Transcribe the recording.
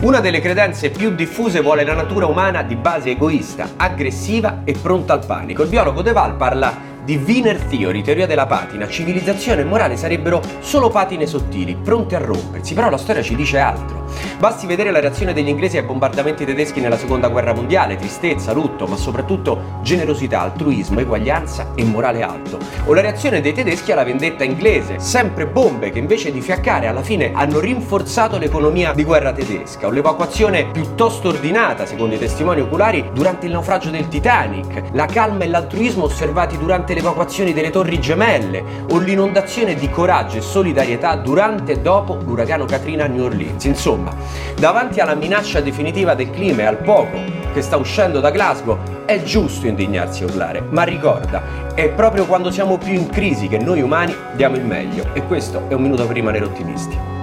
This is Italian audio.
Una delle credenze più diffuse vuole la natura umana di base egoista, aggressiva e pronta al panico. Il biologo De Val parla di Wiener Theory, teoria della patina, civilizzazione e morale sarebbero solo patine sottili, pronte a rompersi, però la storia ci dice altro. Basti vedere la reazione degli inglesi ai bombardamenti tedeschi nella seconda guerra mondiale, tristezza, lutto, ma soprattutto generosità, altruismo, eguaglianza e morale alto. O la reazione dei tedeschi alla vendetta inglese, sempre bombe che invece di fiaccare alla fine hanno rinforzato l'economia di guerra tedesca. O l'evacuazione piuttosto ordinata, secondo i testimoni oculari, durante il naufragio del Titanic. La calma e l'altruismo osservati durante le evacuazioni delle torri gemelle. O l'inondazione di coraggio e solidarietà durante e dopo l'uragano Katrina a New Orleans. Insomma, davanti alla minaccia definitiva del clima e al poco che sta uscendo da Glasgow, è giusto indignarsi e urlare, ma ricorda, è proprio quando siamo più in crisi che noi umani diamo il meglio e questo è un minuto per rimanere ottimisti.